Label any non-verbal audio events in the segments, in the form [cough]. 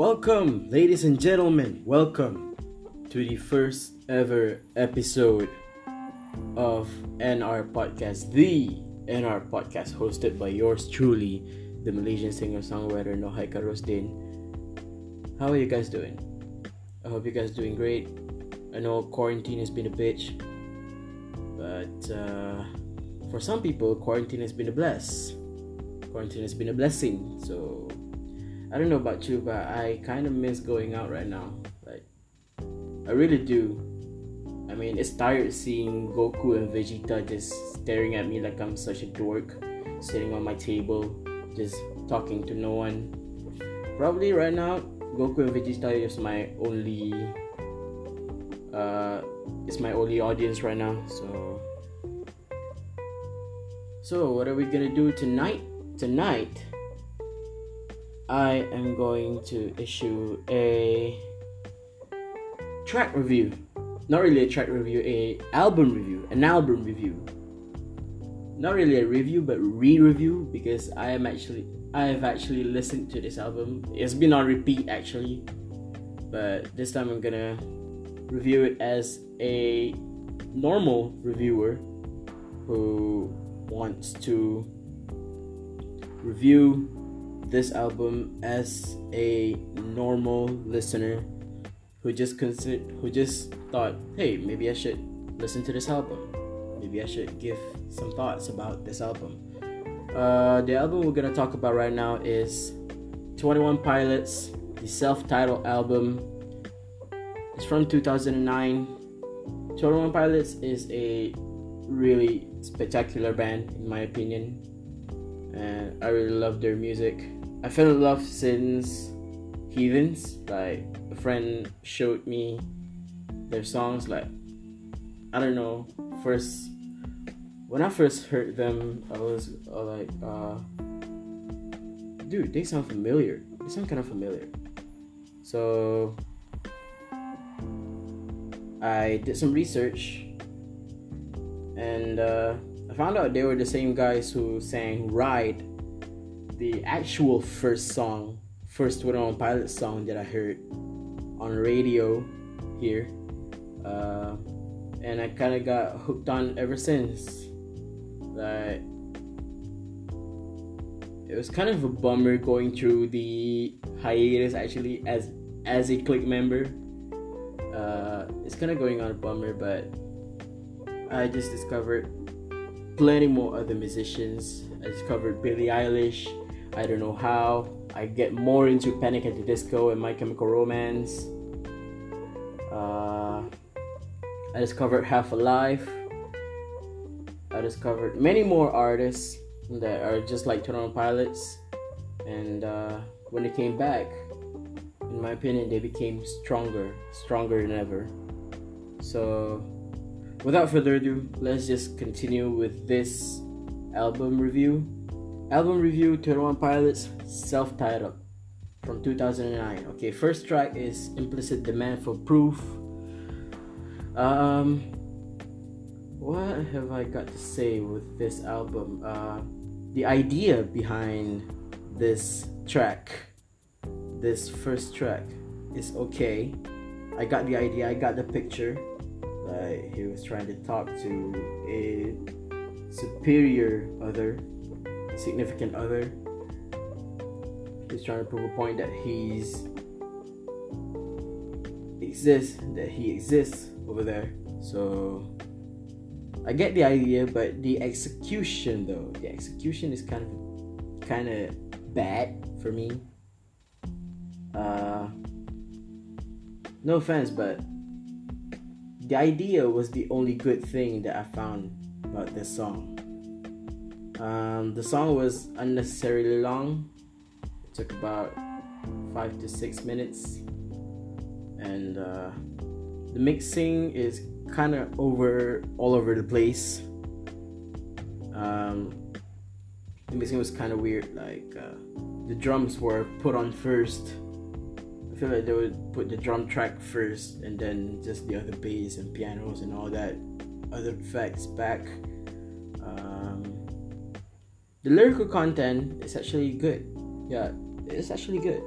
Welcome, ladies and gentlemen. Welcome to the first ever episode of NR Podcast, the NR Podcast, hosted by yours truly, the Malaysian singer songwriter Nurhaiqal Rosdin. How are you guys doing? I hope you guys doing great. I know quarantine has been a bitch, but uh, for some people, quarantine has been a bless. Quarantine has been a blessing. So I don't know about you, but I kind of miss going out right now. Like I really do. I mean, it's tired seeing Goku and Vegeta just staring at me like I'm such a dork, sitting on my table, just talking to no one. Probably right now, Goku and Vegeta is my only uh it's my only audience right now. So So what are we gonna do tonight? Tonight I am going to issue a track review. Not really a track review, a album review, an album review. Not really a review, but re-review because I am actually I have actually listened to this album. It's been on repeat actually, but this time I'm gonna review it as a normal reviewer who wants to review this album as a normal listener who just consider who just thought, hey, maybe I should listen to this album. Maybe I should give some thoughts about this album. Uh, the album we're gonna talk about right now is 21 Pilots, the self-titled album. It's from 2009. 21 Pilots is a really spectacular band in my opinion and I really love their music. I fell in love since Heathens. Like a friend showed me their songs. Like I don't know. First, when I first heard them, I was uh, like, uh, "Dude, they sound familiar. They sound kind of familiar." So I did some research, and uh, I found out they were the same guys who sang "Ride." The actual first song, first Twenty One Pilot song that I heard on radio here. Uh, and I kind of got hooked on ever since. Like, it was kind of a bummer going through the hiatus actually as as a Clique member. Uh, it's kind of going on a bummer, but I just discovered plenty more other musicians. I discovered Billie Eilish, I don't know how. I get more into Panic at the Disco and My Chemical Romance. Uh, I discovered Half Alive. I discovered many more artists that are just like Twenty One Pilots. And uh, when they came back, in my opinion, they became stronger, stronger than ever. So, without further ado, let's just continue with this album review. Album review 21 Pilots self titled from 2009. Okay, first track is Implicit Demand for Proof. Um, what have I got to say with this album? Uh, the idea behind this track, this first track, is okay. I got the idea, I got the picture. Like he was trying to talk to a superior other significant other. He's trying to prove a point that he's exists, that he exists over there. So I get the idea, but the execution though, the execution is kind of kind of bad for me. Uh, no offense, but the idea was the only good thing that I found about this song. Um, the song was unnecessarily long. It took about five to six minutes, and uh, the mixing is kind of over all over the place. Um, the mixing was kind of weird. Like uh, the drums were put on first. I feel like they would put the drum track first, and then just the other bass and pianos and all that other effects back the lyrical content is actually good. Yeah, it's actually good.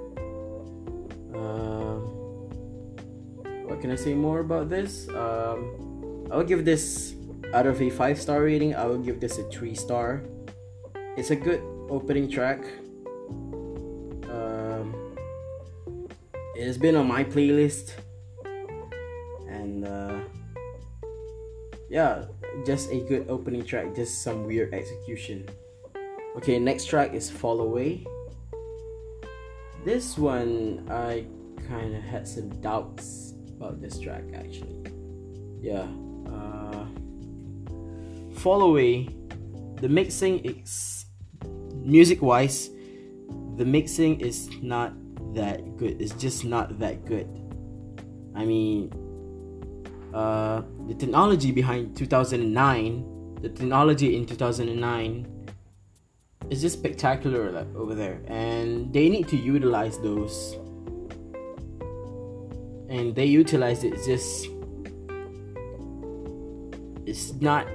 Um, what can I say more about this? Um, I will give this out of a five star rating. I will give this a three star. It's a good opening track. Um, it has been on my playlist, and uh, yeah, just a good opening track. Just some weird execution. Okay, next track is Fall Away. This one I kind of had some doubts about this track actually. Yeah. Uh, Fall Away, the mixing is music wise, the mixing is not that good. It's just not that good. I mean, uh, the technology behind 2009, the technology in 2009 it's just spectacular like, over there. And they need to utilize those. And they utilize it just it's not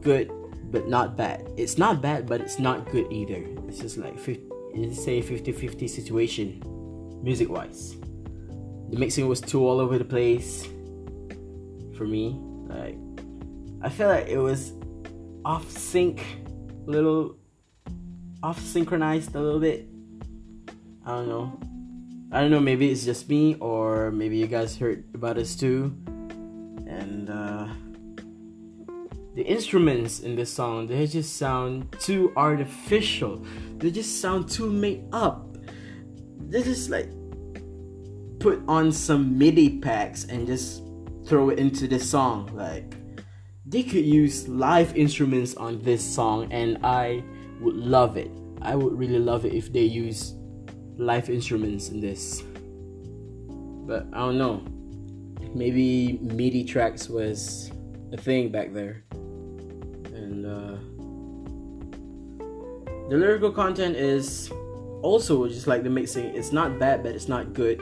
good but not bad. It's not bad but it's not good either. It's just like 50, it's say 50-50 situation music wise the mixing was too all over the place for me like i feel like it was off sync little off synchronized a little bit. I don't know. I don't know, maybe it's just me, or maybe you guys heard about us too. And uh, the instruments in this song, they just sound too artificial. They just sound too made up. They just like put on some MIDI packs and just throw it into the song. Like, they could use live instruments on this song, and I would love it. I would really love it if they use live instruments in this. But I don't know. Maybe MIDI tracks was a thing back there. And uh, the lyrical content is also just like the mixing. It's not bad, but it's not good.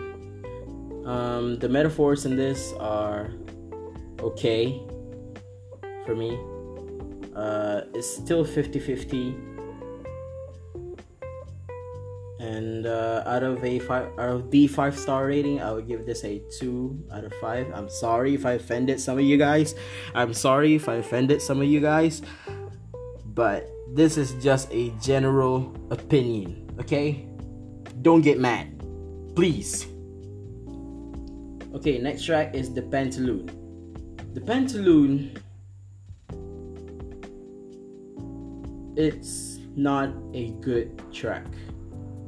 Um, the metaphors in this are okay for me. Uh, it's still 50 50 and uh, out of a five out of the five star rating i would give this a two out of five. I'm sorry if i offended some of you guys. I'm sorry if i offended some of you guys. But this is just a general opinion okay? Don't get mad. Please. Okay next track is the pantaloon. The pantaloon it's not a good track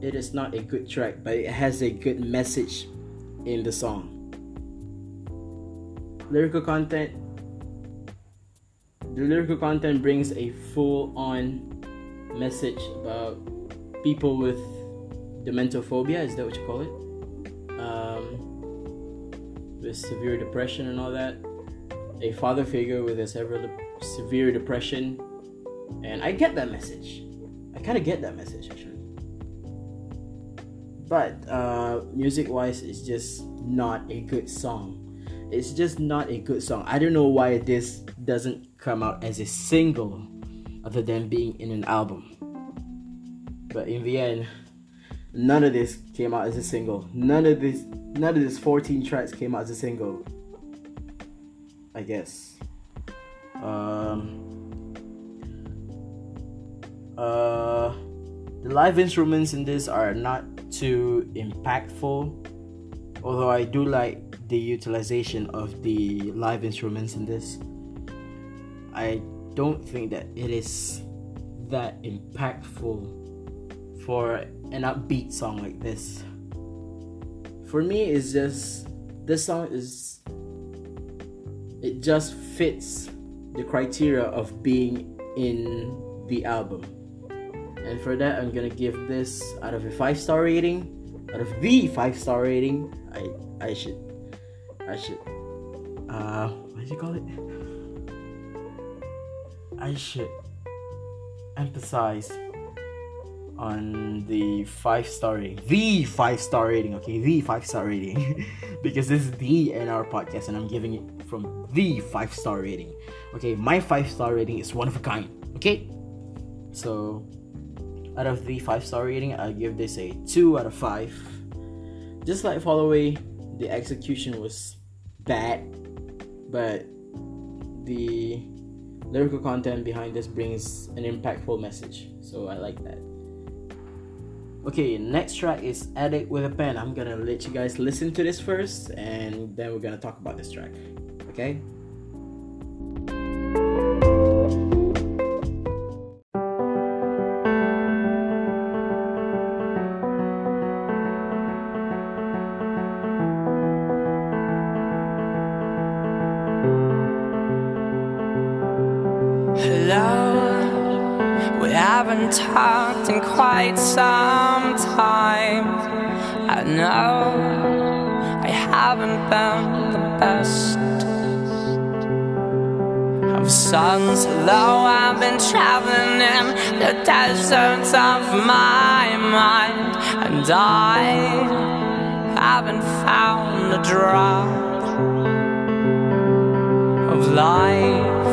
it is not a good track, but it has a good message in the song. Lyrical content the lyrical content brings a full on message about people with dementophobia, is that what you call it? Um, with severe depression and all that. A father figure with a severe, severe depression. And I get that message. I kind of get that message actually but uh, music wise it's just not a good song. It's just not a good song. I don't know why this doesn't come out as a single other than being in an album. But in the end none of this came out as a single. None of this none of these 14 tracks came out as a single i guess. Um uh the live instruments in this are not too impactful. Although I do like the utilization of the live instruments in this, I don't think that it is that impactful for an upbeat song like this. For me, it's just this song is it just fits the criteria of being in the album and for that i'm gonna give this out of a five star rating. Out of the five star rating i i should i should uh what do you call it? I should emphasize on the five star rating. The five star rating okay? The five star rating. [laughs] Because this is the nr podcast and i'm giving it from the five star rating. Okay my five star rating is one of a kind okay? So out of the five star rating, I give this a two out of five. just like Fall Away, the execution was bad, but the lyrical content behind this brings an impactful message. So I like that. Okay, next track is Addict with a Pen. I'm gonna let you guys listen to this first and then we're gonna talk about this track. Okay? Been the best of sons. Hello, I've been traveling in the deserts of my mind, and I haven't found a drop of life.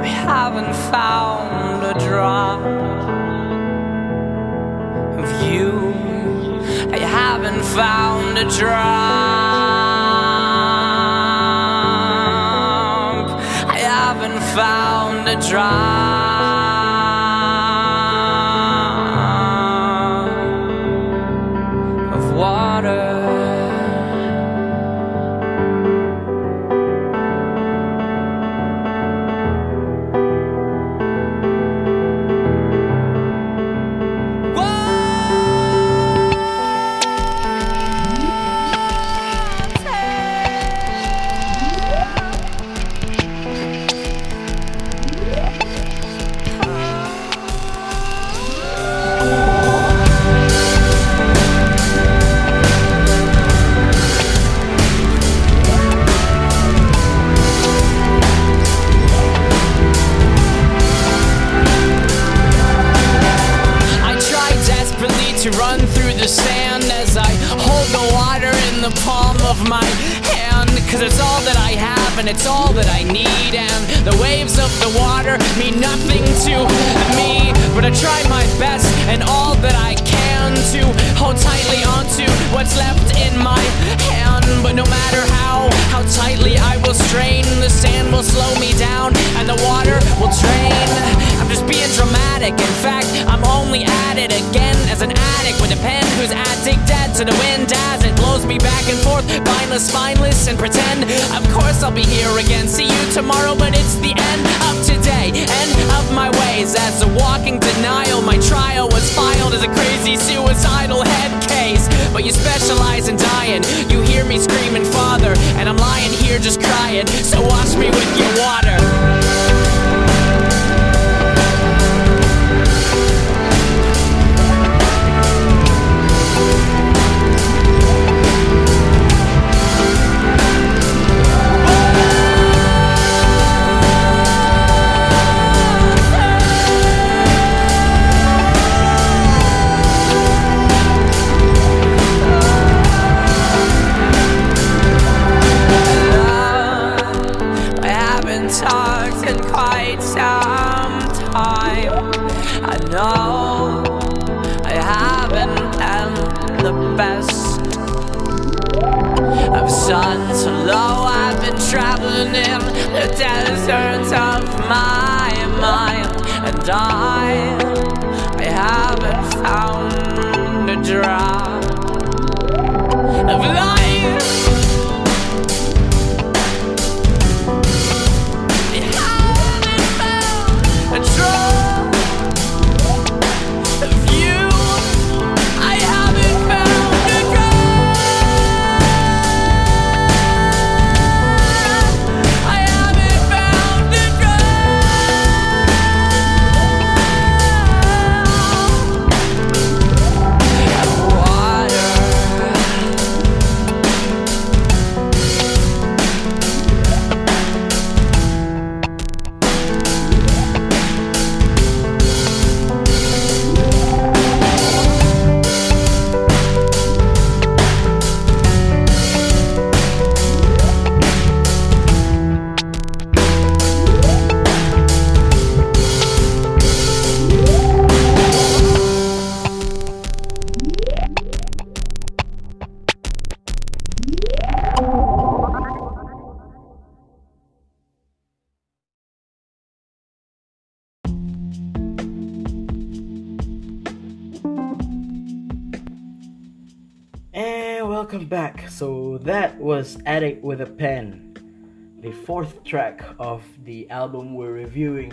We haven't found a drop of you. Haven't found a drop. I haven't found a drop suicidal head case. But you specialize in dying. You hear me screaming, Father, and I'm lying here just crying. So wash me with your water. That was Addict with a Pen, the fourth track of the album we're reviewing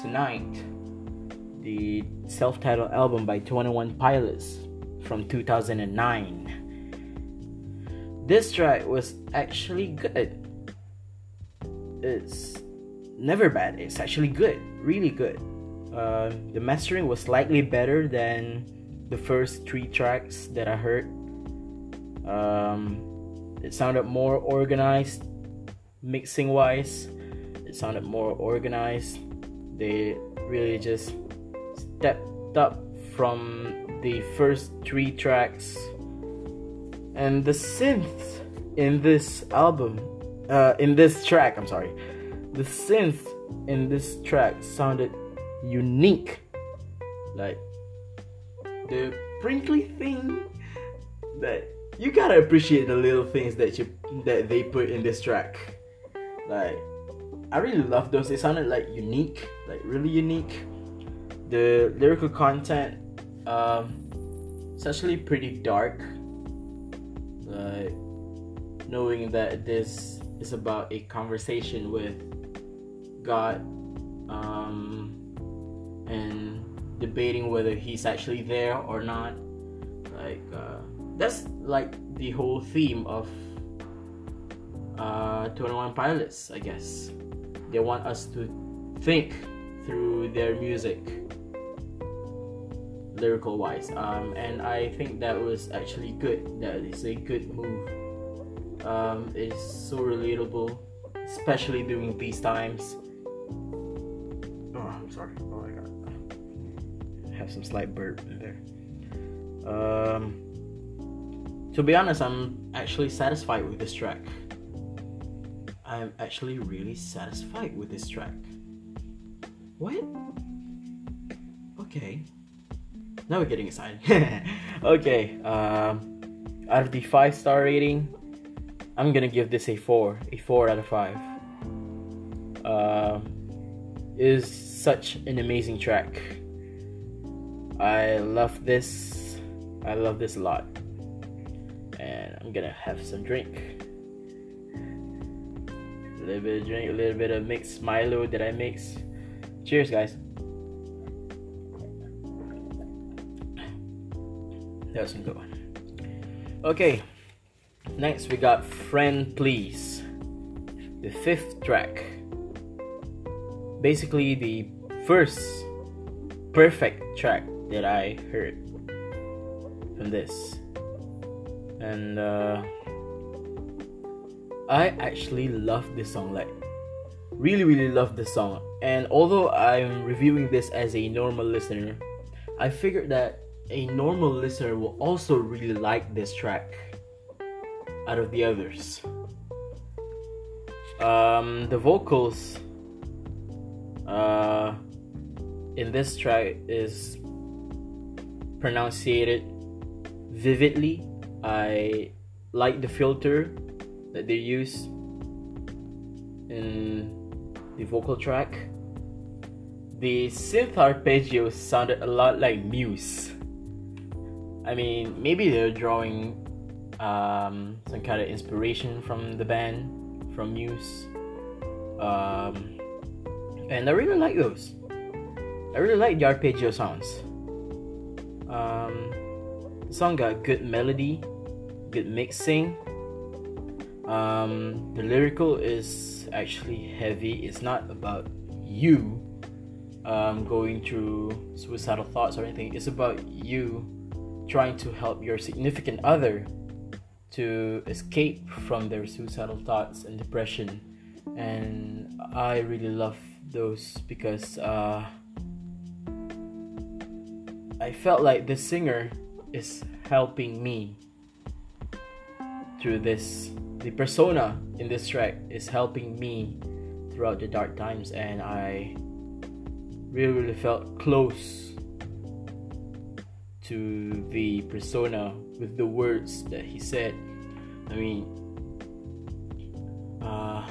tonight. The self titled album by 21 Pilots from 2009. This track was actually good. It's never bad, it's actually good, really good. Uh, the mastering was slightly better than the first three tracks that I heard um, it sounded more organized, mixing wise. It sounded more organized. They really just stepped up from the first three tracks. And the synth in this album, uh, in this track, I'm sorry, the synth in this track sounded unique. Like the prinkly thing that you gotta appreciate the little things that you that they put in this track. Like, I really love those. They sounded like unique, like really unique. The lyrical content, um, it's actually pretty dark. Like, knowing that this is about a conversation with God, um, and debating whether He's actually there or not. Like, uh, that's like the whole theme of uh, 21 Pilots, I guess. They want us to think through their music, lyrical wise. Um, and I think that was actually good. That is a good move. Um, it's so relatable, especially during these times. Oh, I'm sorry. Oh my god. I have some slight burp in there. Um, to be honest, I'm actually satisfied with this track. I'm actually really satisfied with this track. What? Okay. Now we're getting excited. [laughs] okay. Um, out of the five star rating, I'm gonna give this a four. A four out of five. Uh, is such an amazing track. I love this. I love this a lot Gonna have some drink. A little bit of drink, a little bit of mixed Milo that I mix. Cheers, guys. That was some good one. Okay, next we got Friend Please, the fifth track. Basically, the first perfect track that I heard from this and uh, I actually love this song like really really love this song. And although I'm reviewing this as a normal listener I figured that a normal listener will also really like this track out of the others. Um, the vocals uh, in this track is pronunciated vividly I like the filter that they use in the vocal track. The synth arpeggio sounded a lot like Muse. I mean, maybe they're drawing um, some kind of inspiration from the band, from Muse. Um, and I really like those. I really like the arpeggio sounds. Um, the song got good melody, good mixing. Um, the lyrical is actually heavy. It's not about you um, going through suicidal thoughts or anything. It's about you trying to help your significant other to escape from their suicidal thoughts and depression. And I really love those because uh, I felt like the singer is helping me through this. The persona in this track is helping me throughout the dark times, and I really, really felt close to the persona with the words that he said. I mean, uh,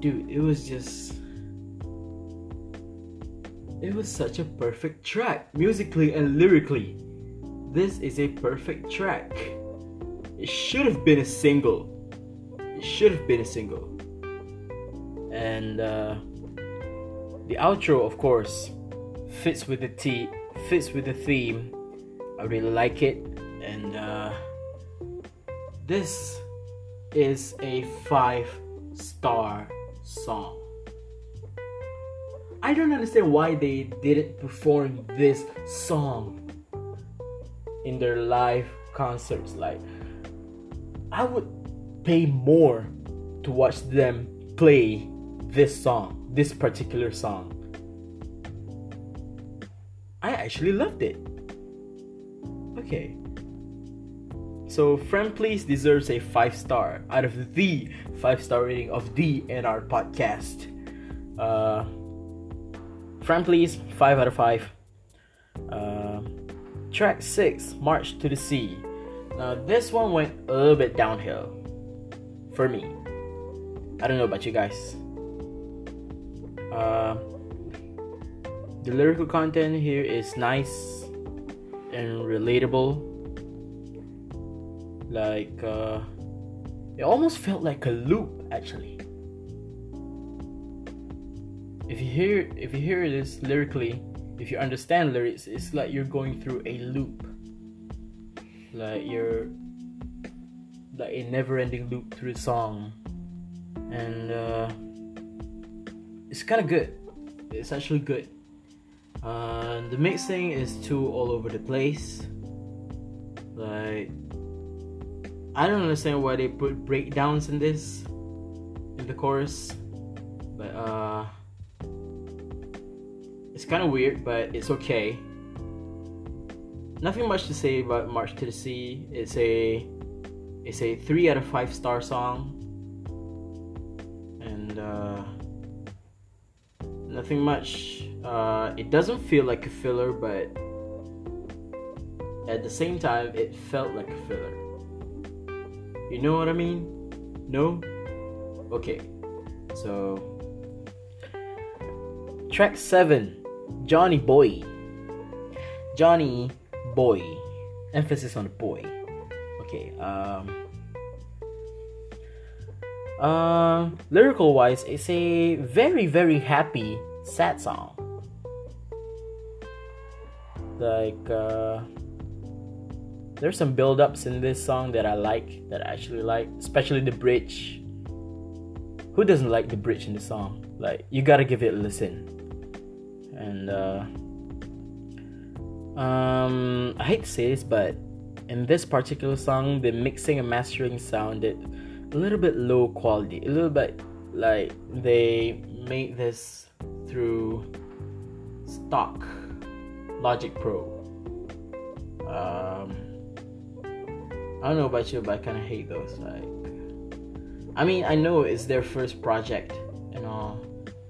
dude, it was just. It was such a perfect track, musically and lyrically. This is a perfect track. It should have been a single. It should have been a single. And uh, the outro, of course, fits with the t fits with the theme. I really like it, and uh, this is a five star song. I don't understand why they didn't perform this song in their live concerts. Like, I would pay more to watch them play this song, this particular song. I actually loved it. Okay. So, Friend Please deserves a 5 star out of the 5 star rating of the NR podcast. Uh, Friend Please, 5 out of 5. Uh, track 6, March to the Sea. Now, this one went a little bit downhill for me. I don't know about you guys. Uh, the lyrical content here is nice and relatable. Like, uh, it almost felt like a loop actually. If you hear if you hear this lyrically, if you understand lyrics, it's like you're going through a loop. Like you're like a never-ending loop through the song, and uh, it's kind of good. It's actually good. Uh, the mixing is too all over the place. Like, I don't understand why they put breakdowns in this, in the chorus. But, uh, it's kind of weird, but it's okay. Nothing much to say about March to the Sea. It's a, it's a three out of five star song. And, uh, nothing much. Uh, it doesn't feel like a filler, but at the same time, it felt like a filler. You know what I mean? No? Okay. So, track 7 Johnny Boy. Johnny Boy. Emphasis on the boy. Okay. Um, uh, lyrical wise, it's a very, very happy, sad song. Like, uh, there's some build ups in this song that I like, that I actually like, especially the bridge. Who doesn't like the bridge in the song? Like, you gotta give it a listen. And, uh, um, I hate to say this, but in this particular song, the mixing and mastering sounded a little bit low quality, a little bit like they made this through stock Logic Pro. Um, I don't know about you, but I kind of hate those. Like, I mean, I know it's their first project and all,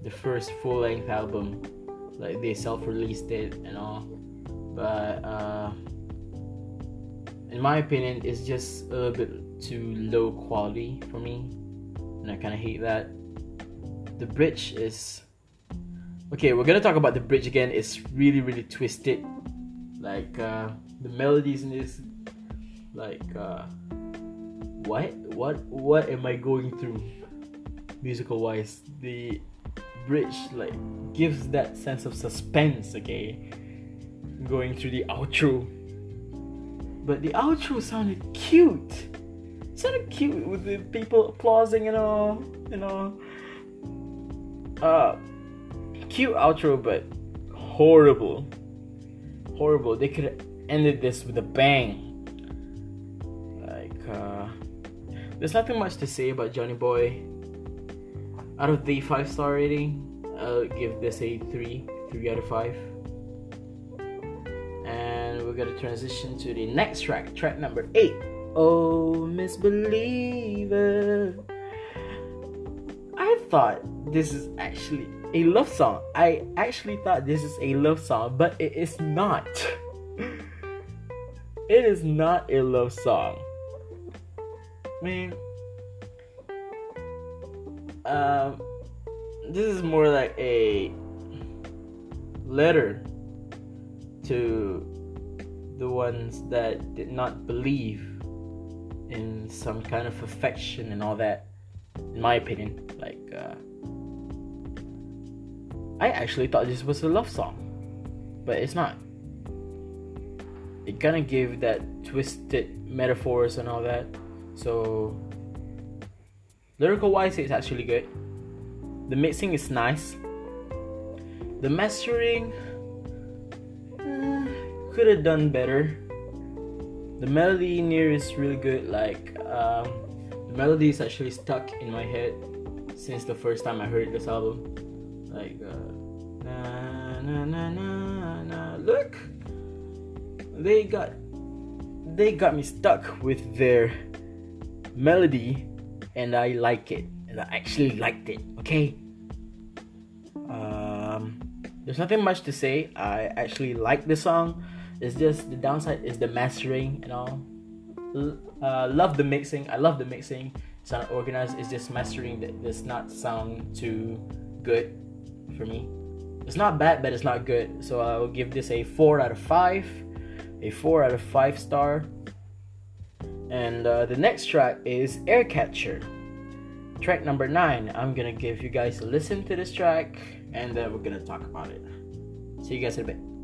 the first full length album, like they self released it and all, but uh, in my opinion, it's just a little bit too low quality for me, and I kind of hate that. The bridge is okay. We're gonna talk about the bridge again. It's really, really twisted. Like uh, the melodies in this, like uh, what, what, what am I going through, musical wise? The bridge like gives that sense of suspense. Okay, going through the outro but the outro sounded cute. It sounded cute with the people applauding and all, you know. Uh, cute outro, but horrible, horrible. They could have ended this with a bang. Like, uh, there's nothing much to say about Johnny Boy. Out of the five star rating, I'll give this a three, three out of five And we're gonna transition to the next track, track number eight. Oh, Miss Believer. I thought this is actually a love song. I actually thought this is a love song, but it is not. [laughs] it is not a love song. I mean, um, this is more like a letter to the ones that did not believe in some kind of affection and all that. In my opinion, like uh, I actually thought this was a love song, but it's not. It kind of gave that twisted metaphors and all that. So lyrical wise, it's actually good. The mixing is nice. The mastering uh, could have done better. The melody in here is really good. Like um, the melody is actually stuck in my head since the first time I heard this album. Like uh, na na na na na. Look, they got they got me stuck with their melody, and I like it. And I actually liked it. Okay. Um, there's nothing much to say. I actually like the song. It's just the downside is the mastering and all. Uh, love the mixing. I love the mixing. It's not organized. It's just mastering that does not sound too good for me. It's not bad, but it's not good. So I will give this a four out of five. A four out of five star. And uh, the next track is Air Catcher. Track number nine. I'm gonna give you guys a listen to this track and then we're gonna talk about it. See you guys in a bit.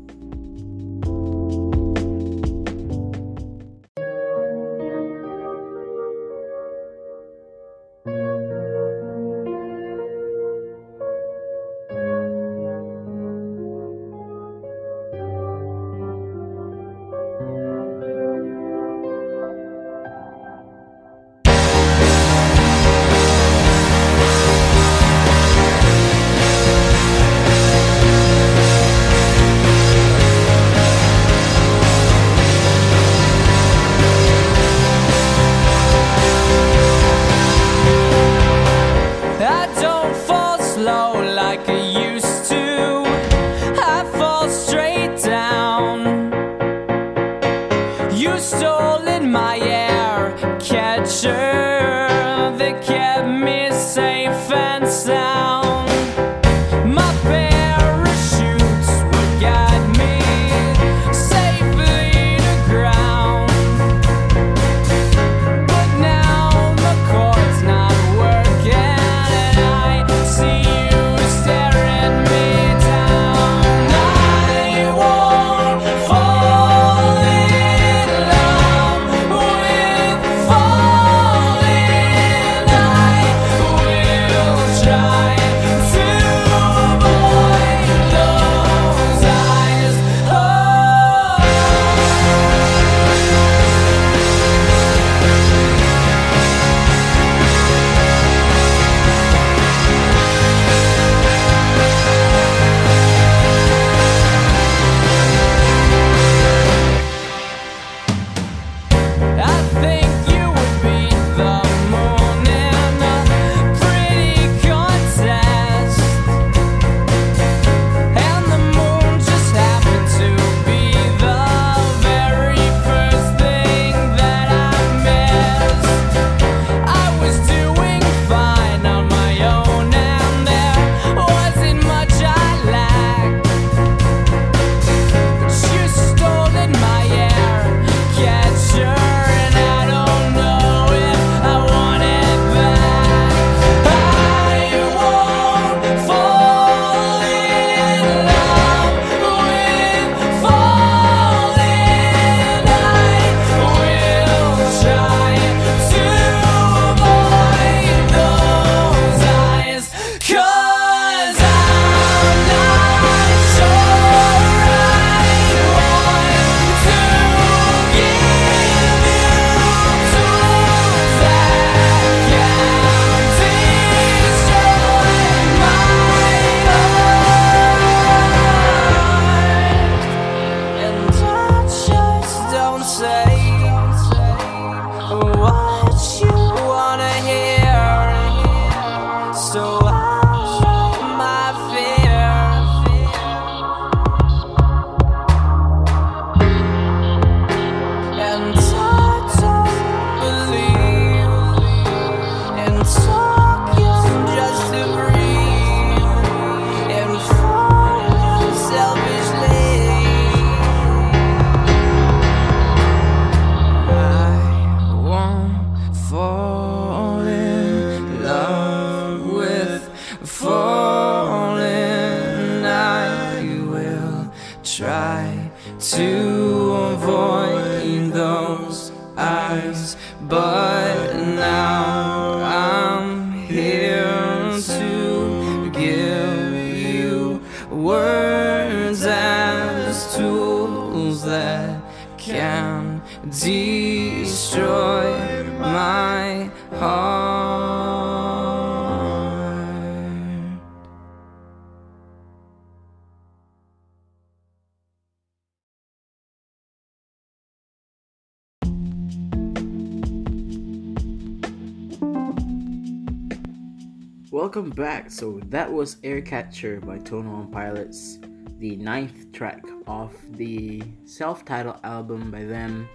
Welcome back. So that was Air Catcher by Twenty One Pilots, the ninth track of the self-titled album by them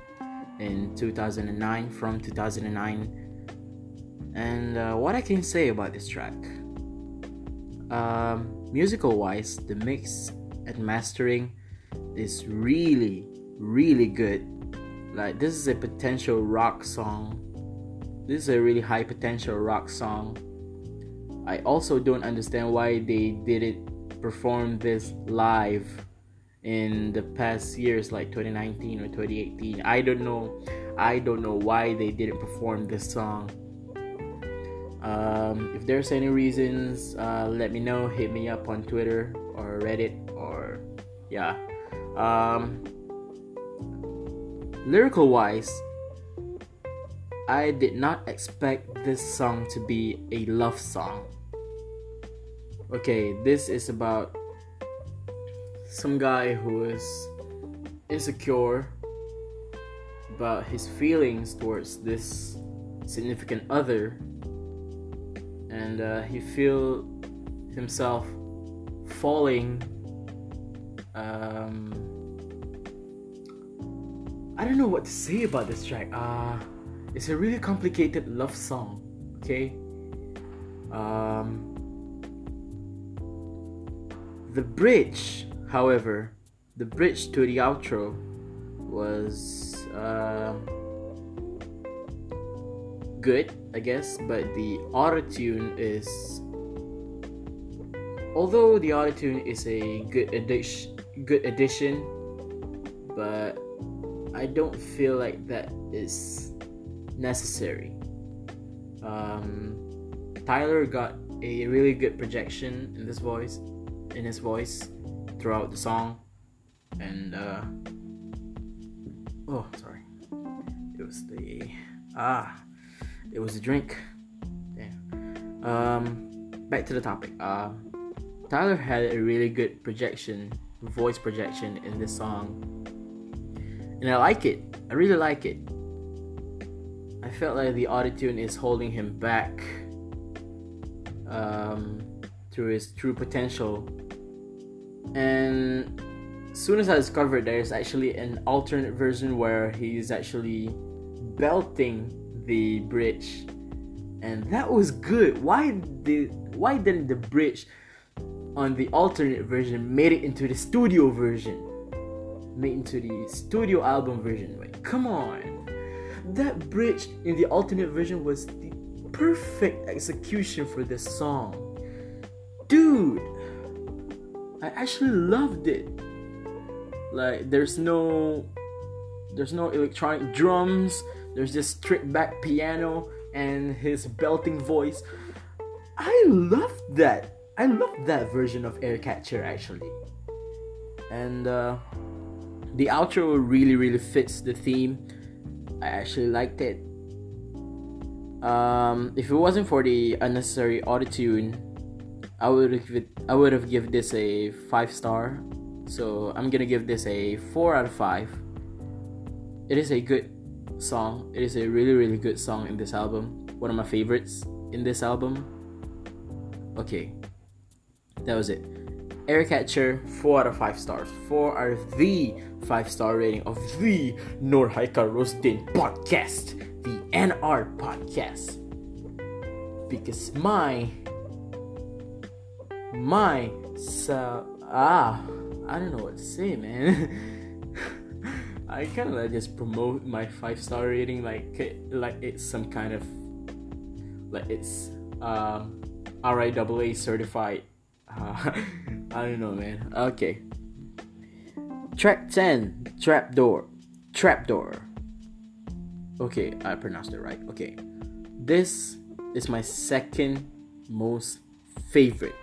in 2009 from 2009. And uh, what I can say about this track, um, musical-wise, the mix and mastering is really, really good. Like this is a potential rock song. This is a really high potential rock song I also don't understand why they didn't perform this live in the past years like 2019 or 2018. I don't know. I don't know why they didn't perform this song. Um, if there's any reasons, uh, let me know. Hit me up on Twitter or Reddit or yeah. Um, lyrical wise, I did not expect this song to be a love song okay, this is about some guy who is insecure about his feelings towards this significant other and uh, he feel himself falling um, I don't know what to say about this track. Uh, it's a really complicated love song. Okay. Um, the bridge, however, the bridge to the outro was uh, good, I guess, but the auto tune is. Although the auto tune is a good addition, good addition, but I don't feel like that is necessary. Um, Tyler got a really good projection in this voice in his voice throughout the song, and uh, oh, sorry, it was the ah, it was a drink. Damn. Um, back to the topic. Uh, Tyler had a really good projection, voice projection in this song, and I like it. I really like it. I felt like the autotune is holding him back um, through his true potential and soon as I discovered there's actually an alternate version where he's actually belting the bridge, and that was good. Why did why didn't the bridge on the alternate version made it into the studio version? Made into the studio album version. Like, come on. That bridge in the alternate version was the perfect execution for this song. Dude, I actually loved it. Like there's no there's no electronic drums, there's just stripped back piano and his belting voice. I loved that. I loved that version of Air Catcher actually. And uh, the outro really really fits the theme. I actually liked it. Um, if it wasn't for the unnecessary autotune, I would have give I would have give this a five star. So I'm gonna give this a four out of five. It is a good song. It is a really really good song in this album. One of my favorites in this album. Okay, that was it. Air Catcher, 4 out of 5 stars. 4 out of the 5 star rating of the Nurhaiqal Rosdin podcast, the NR podcast. Because my my so ah I don't know what to say, man. [laughs] I kind of like just promote my five star rating like like it's some kind of like it's um RIAA certified. Uh, [laughs] I don't know, man. Okay. Track 10, Trapdoor. Trapdoor. Okay, I pronounced it right. Okay. This is my second most favorite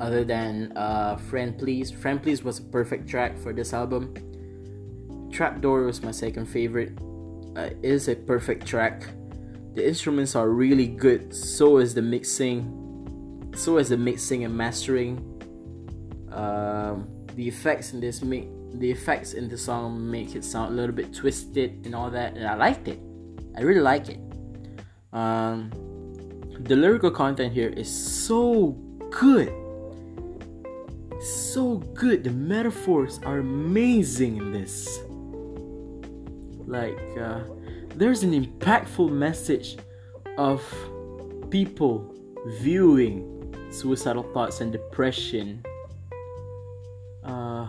other than uh, Friend Please. Friend Please was a perfect track for this album. Trapdoor was my second favorite. Uh, it is a perfect track. The instruments are really good. So is the mixing. So is the mixing and mastering. Um, the effects in this make the effects in the song make it sound a little bit twisted and all that, and I liked it. I really like it. Um, the lyrical content here is so good. So good. The metaphors are amazing in this. Like, uh, there's an impactful message of people viewing suicidal thoughts and depression. Uh,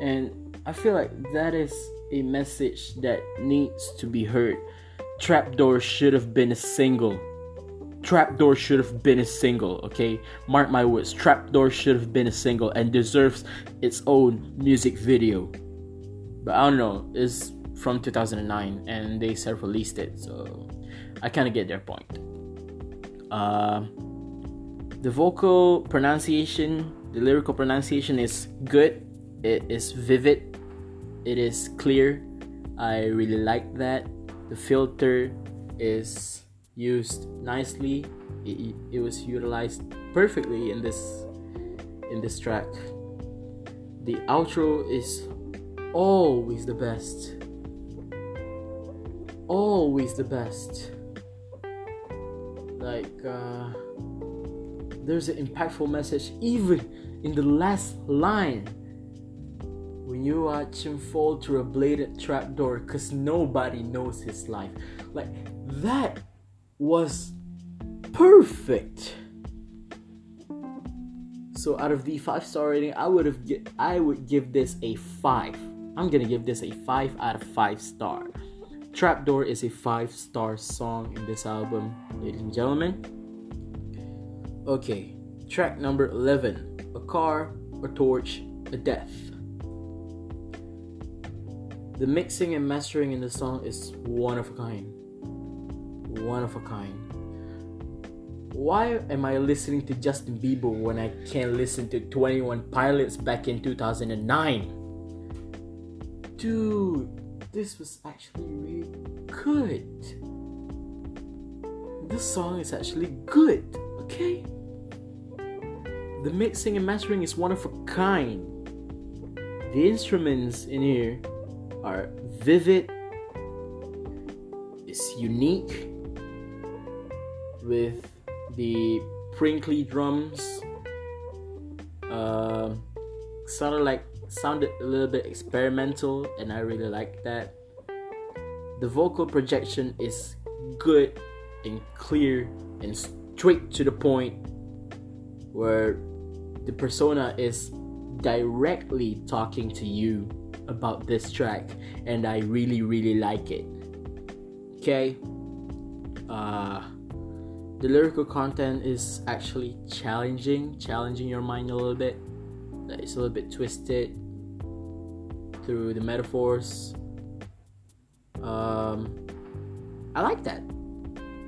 and I feel like that is a message that needs to be heard. Trapdoor should have been a single. Trapdoor should have been a single, okay? Mark my words, Trapdoor should have been a single and deserves its own music video. But I don't know, it's from 2009 and they self released it, so I kind of get their point. Uh, the vocal pronunciation, the lyrical pronunciation is good, it is vivid, it is clear. I really like that. The filter is used nicely. It, it was utilized perfectly in this in this track. The outro is always the best. Always the best. Like uh, there's an impactful message even in the last line when you watch him fall through a bladed trapdoor because nobody knows his life. Like that was perfect. So out of the five star rating, I would have I would give this a five. I'm gonna give this a five out of five star. Trapdoor is a five star song in this album, ladies and gentlemen. Okay, track number 11 A Car, a Torch, a Death. The mixing and mastering in the song is one of a kind. One of a kind. Why am I listening to Justin Bieber when I can't listen to 21 Pilots back in 2009? Dude, this was actually really good. This song is actually good, okay? The mixing and mastering is one of a kind. The instruments in here are vivid, it's unique with the prinkly drums. Uh, sounded like sounded a little bit experimental, and I really like that. The vocal projection is good and clear and straight to the point, where the persona is directly talking to you about this track, and I really, really like it. Okay, uh, the lyrical content is actually challenging, challenging your mind a little bit. It's a little bit twisted through the metaphors. Um, I like that.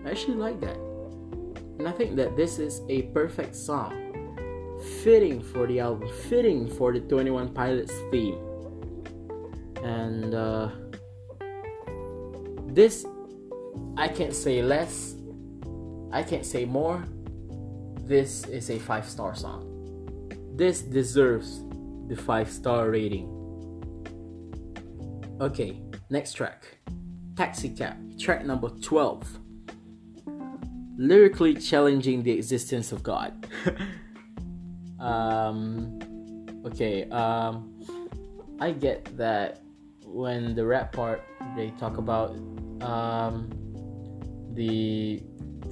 I actually like that. And I think that this is a perfect song, fitting for the album, fitting for the 21 Pilots theme. And uh, this, I can't say less, I can't say more. This is a five star song. This deserves the five star rating. Okay, next track Taxi Cab, track number 12. Lyrically challenging the existence of God. [laughs] um, okay, um, I get that when the rap part they talk about um, the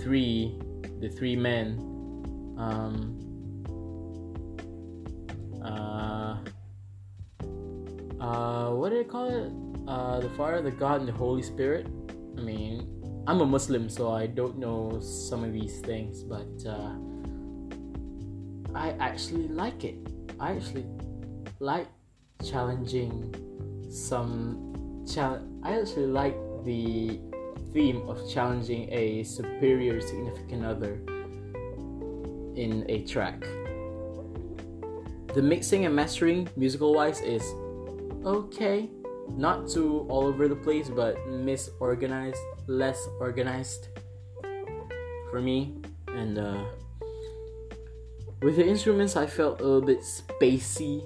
three the three men um, uh, uh, what do they call it? Uh, the Father, the God, and the Holy Spirit. I mean, I'm a Muslim, so I don't know some of these things, but uh, I actually like it. I actually like challenging some. Chal- I actually like the theme of challenging a superior significant other in a track. The mixing and mastering, musical wise, is okay. not too all over the place, but misorganized, less organized for me. And uh, with the instruments, I felt a little bit spacey.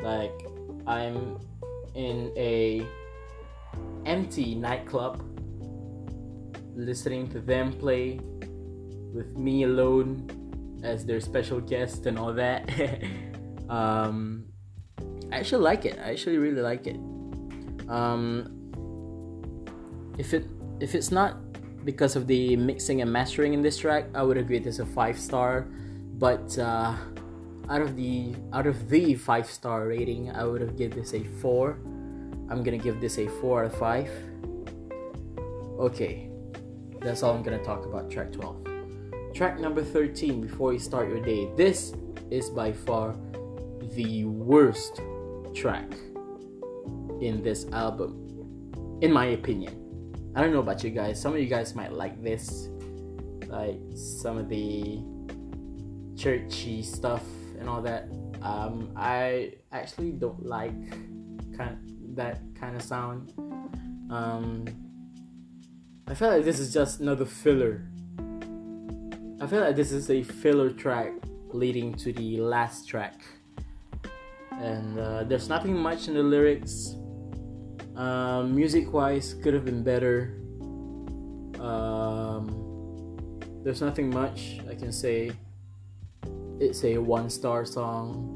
Like I'm in a empty nightclub listening to them play with me alone as their special guest and all that. [laughs] um, I actually like it. I actually really like it. Um, if it if it's not because of the mixing and mastering in this track, I would agree this a five star. But uh, out of the out of the five star rating, I would have give this a four. I'm gonna give this a four out of five. Okay, that's all I'm gonna talk about track 12. Track number 13 before you start your day. This is by far the worst track in this album, in my opinion. I don't know about you guys. Some of you guys might like this, like some of the churchy stuff and all that. Um, I actually don't like kind that kind of sound. Um, I feel like this is just another filler. I feel like this is a filler track leading to the last track. And uh, there's nothing much in the lyrics. Um, music wise, could have been better. Um, there's nothing much I can say. It's a one star song.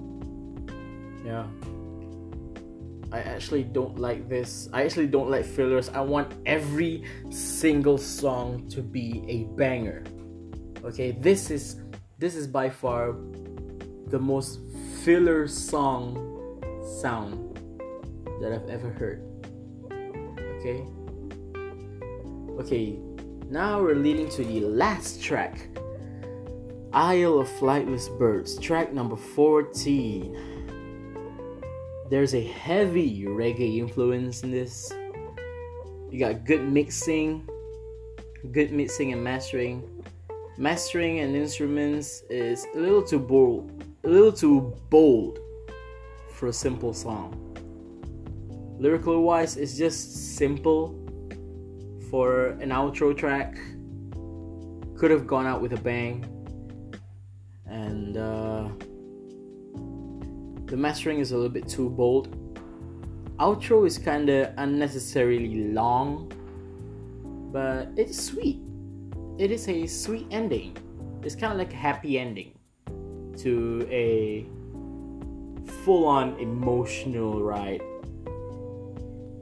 Yeah. I actually don't like this. I actually don't like fillers. I want every single song to be a banger. Okay, this is this is by far the most filler song sound that I've ever heard. Okay? Okay, now we're leading to the last track. Isle of Flightless Birds, track number 14 there's a heavy reggae influence in this. You got good mixing, good mixing and mastering. Mastering and instruments is a little too bold, a little too bold for a simple song. Lyrical wise, it's just simple for an outro track. Could have gone out with a bang. And uh, the mastering is a little bit too bold. Outro is kind of unnecessarily long, but it's sweet. It is a sweet ending. It's kind of like a happy ending to a full on emotional ride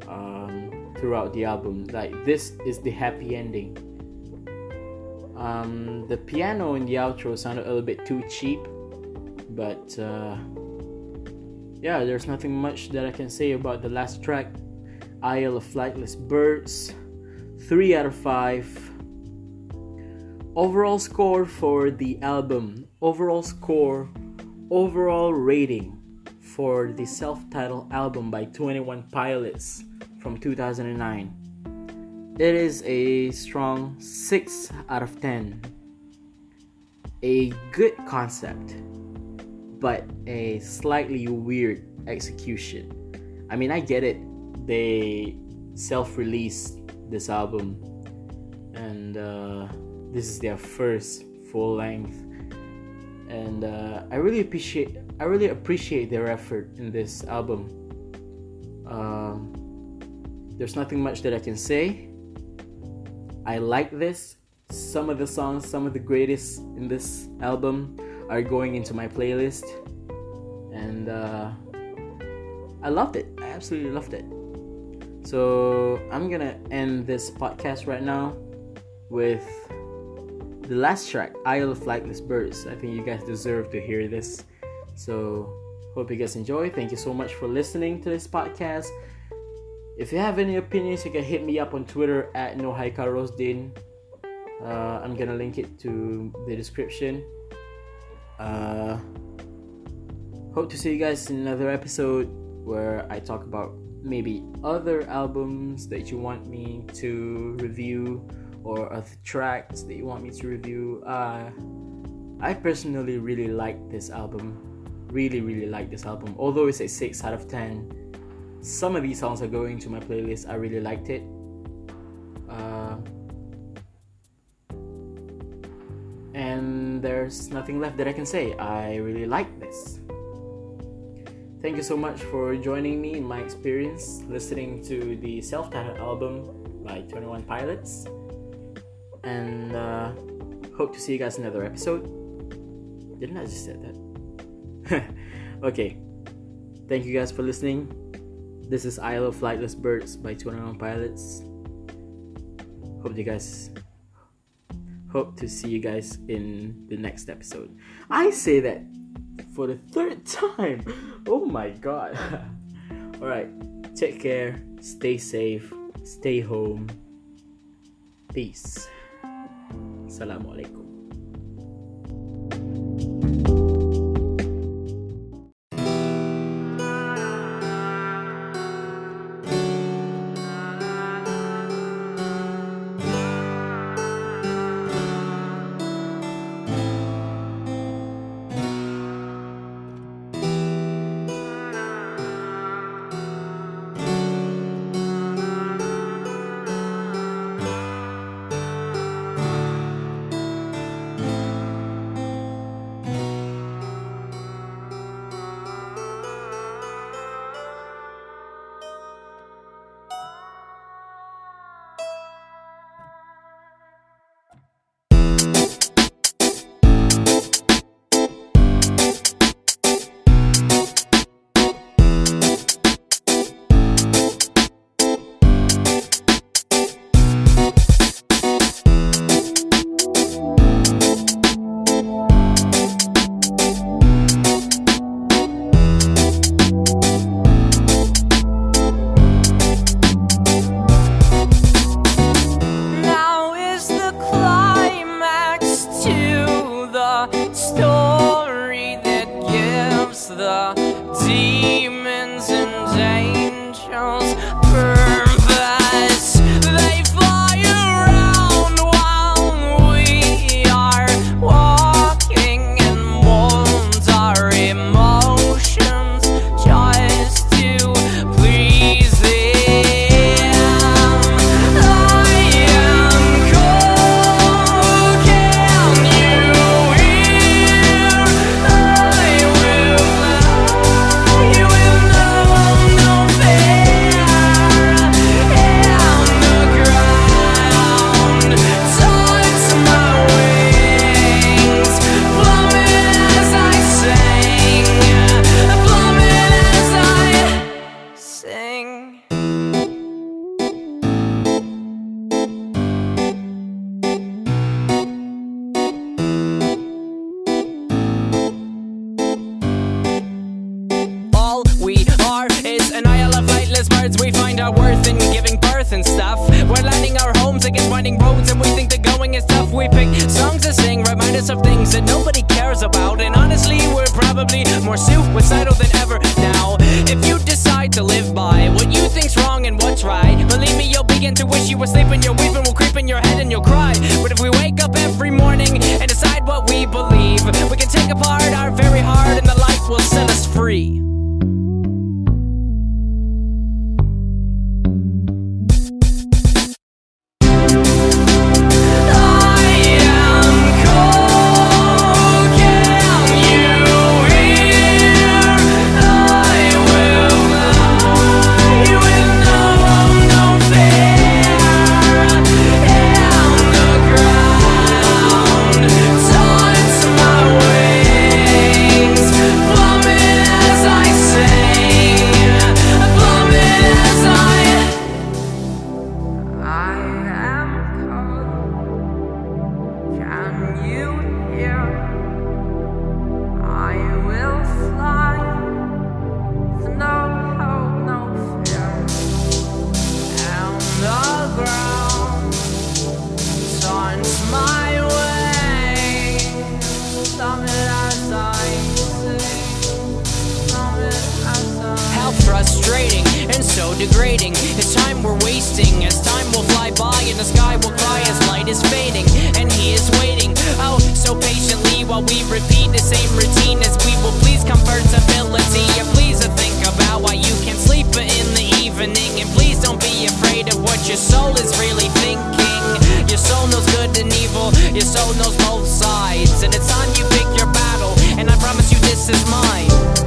um, throughout the album. Like, this is the happy ending. Um, the piano in the outro sounded a little bit too cheap, but. Uh, yeah, there's nothing much that I can say about the last track, Isle of Flightless Birds. 3 out of 5. Overall score for the album, overall score, overall rating for the self titled album by 21 Pilots from 2009. It is a strong 6 out of 10. A good concept but a slightly weird execution. I mean, I get it. They self released this album, and uh, this is their first full length. And uh, I really appreciate I really appreciate their effort in this album. Uh, there's nothing much that I can say. I like this. Some of the songs, some of the greatest in this album are going into my playlist, and uh, I loved it. I absolutely loved it. So I'm gonna end this podcast right now with the last track, Isle of Flightless Birds. I think you guys deserve to hear this. So hope you guys enjoy. Thank you so much for listening to this podcast. If you have any opinions, you can hit me up on Twitter at nurhaiqalrosdin. Uh, I'm gonna link it to the description. Uh, hope to see you guys in another episode where I talk about maybe other albums that you want me to review or other tracks that you want me to review. Uh, I personally really like this album. Really, really like this album. Although it's a 6 out of 10, some of these songs are going to my playlist. I really liked it. Uh, and there's nothing left that I can say. I really like this. Thank you so much for joining me in my experience listening to the self titled album by 21 Pilots. And uh, hope to see you guys in another episode. Didn't I just say that? [laughs] okay. Thank you guys for listening. This is Isle of Flightless Birds by 21 Pilots. Hope you guys hope to see you guys in the next episode. I say that for the third time. Oh my god. [laughs] Alright, take care, stay safe, stay home. Peace. Assalamualaikum. More suicidal than ever now. If you decide to live by what you think's wrong and what's right, believe me, you'll begin to wish you were sleeping. Your weeping will creep in your head and you'll cry. But if we wake up every morning and decide what we believe, we can take apart our very heart, and the light will set us free. Episode knows both sides, and it's time you pick your battle. And I promise you, this is mine.